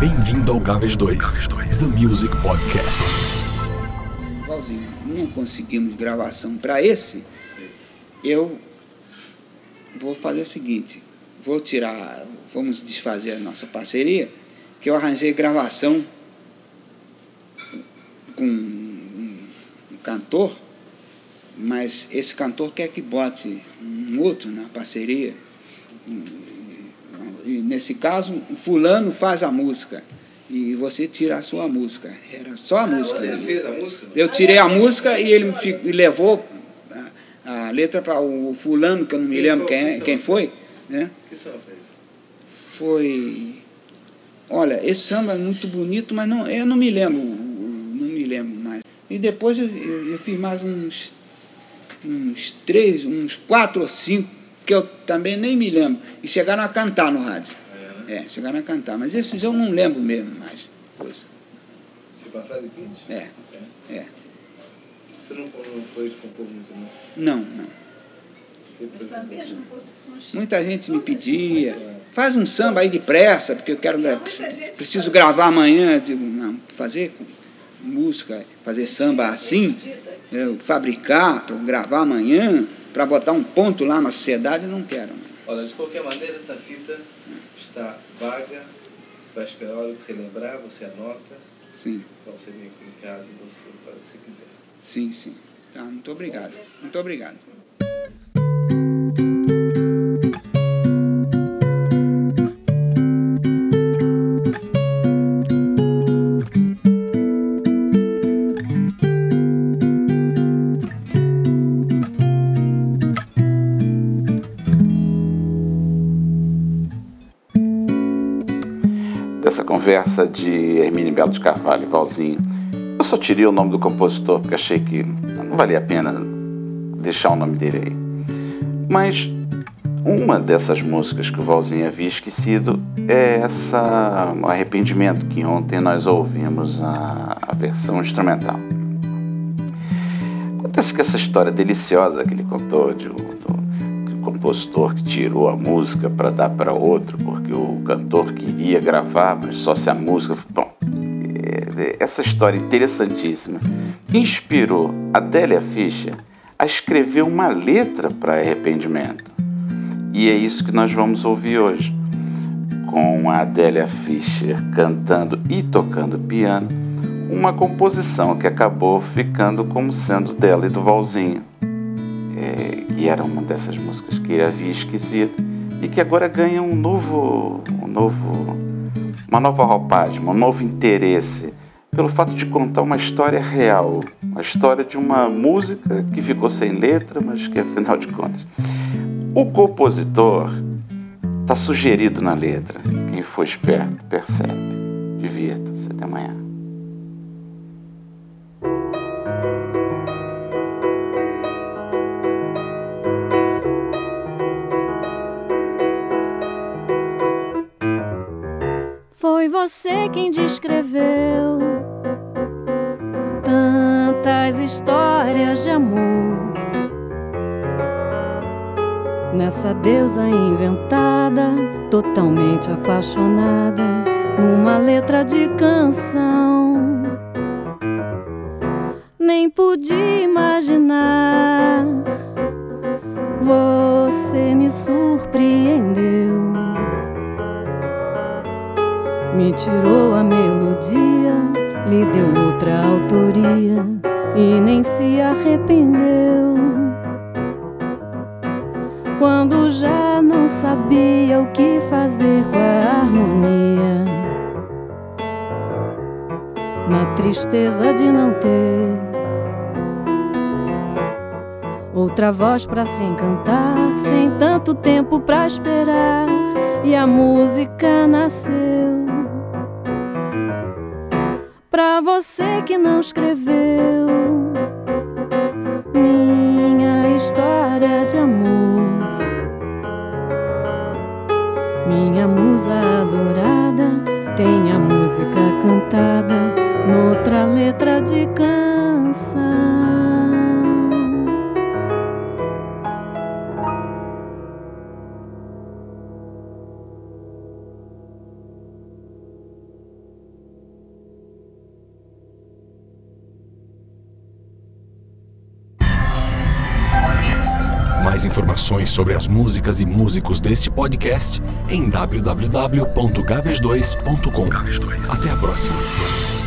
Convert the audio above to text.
Bem-vindo ao Gávea 2, The Music Podcast. Igualzinho, não conseguimos gravação para esse, eu vou fazer o seguinte, vou tirar, vamos desfazer a nossa parceria, que eu arranjei gravação com um, um cantor, mas esse cantor quer que bote um outro na parceria. E nesse caso, fulano faz a música e você tira a sua música. Era só a música. Ele fez a música? Eu tirei a música e ele me levou a, a letra para o fulano, que eu não me lembro quem, quem foi. Né? O que você fez? Foi. Olha, esse samba é muito bonito, mas não, eu não me lembro, não me lembro mais. E depois eu, eu- eu fiz mais uns, uns três, uns quatro ou cinco, que eu também nem me lembro. E chegaram a cantar no rádio. É, né? É, chegaram a cantar. Mas esses eu não lembro mesmo mais. Coisa. Se passar de 20? É, é. Você não, não foi compor muito, não? Não, não. Muita gente me pedia, faz um samba aí depressa, porque eu quero gra- preciso gravar amanhã, eu digo, não, fazer música, fazer samba assim, eu fabricar para gravar amanhã, para botar um ponto lá na sociedade, não quero. Olha, de qualquer maneira, essa fita está vaga. Vai esperar a hora que você lembrar, você anota, Sim, para você vir aqui em casa e você para você quiser. sim, sim. Tá, muito obrigado. Muito obrigado. Conversa de Hermínio Belo de Carvalho e Valzinho. Eu só tirei o nome do compositor porque achei que não valia a pena deixar o nome dele aí. Mas uma dessas músicas que o Valzinho havia esquecido é essa Arrependimento, que ontem nós ouvimos a, a versão instrumental. Acontece que essa história deliciosa que ele contou de, do, compositor que tirou a música para dar para outro, porque o cantor queria gravar, mas só se a música. Bom, é- é- essa história interessantíssima inspirou Adélia Fischer a escrever uma letra para Arrependimento. E é isso que nós vamos ouvir hoje, com a Adélia Fischer cantando e tocando piano, uma composição que acabou ficando como sendo dela e do Valzinho, que era uma dessas músicas que ele havia esquecido e que agora ganha um novo, um novo, uma nova roupagem, um novo interesse pelo fato de contar uma história real, a história de uma música que ficou sem letra, mas que afinal de contas o compositor está sugerido na letra. Quem for esperto percebe. Divirta-se. Até amanhã. Você quem descreveu tantas histórias de amor. Nessa deusa inventada, totalmente apaixonada, numa letra de canção. Nem pude imaginar, tirou a melodia, lhe deu outra autoria e nem se arrependeu. Quando já não sabia o que fazer com a harmonia, na tristeza de não ter outra voz pra se encantar, sem tanto tempo pra esperar, e a música nasceu. Pra você que não escreveu minha história de amor, minha musa adorada tem a música cantada noutra letra de canção. Mais informações sobre as músicas e músicos deste podcast em www.gaves2.com. Até a próxima.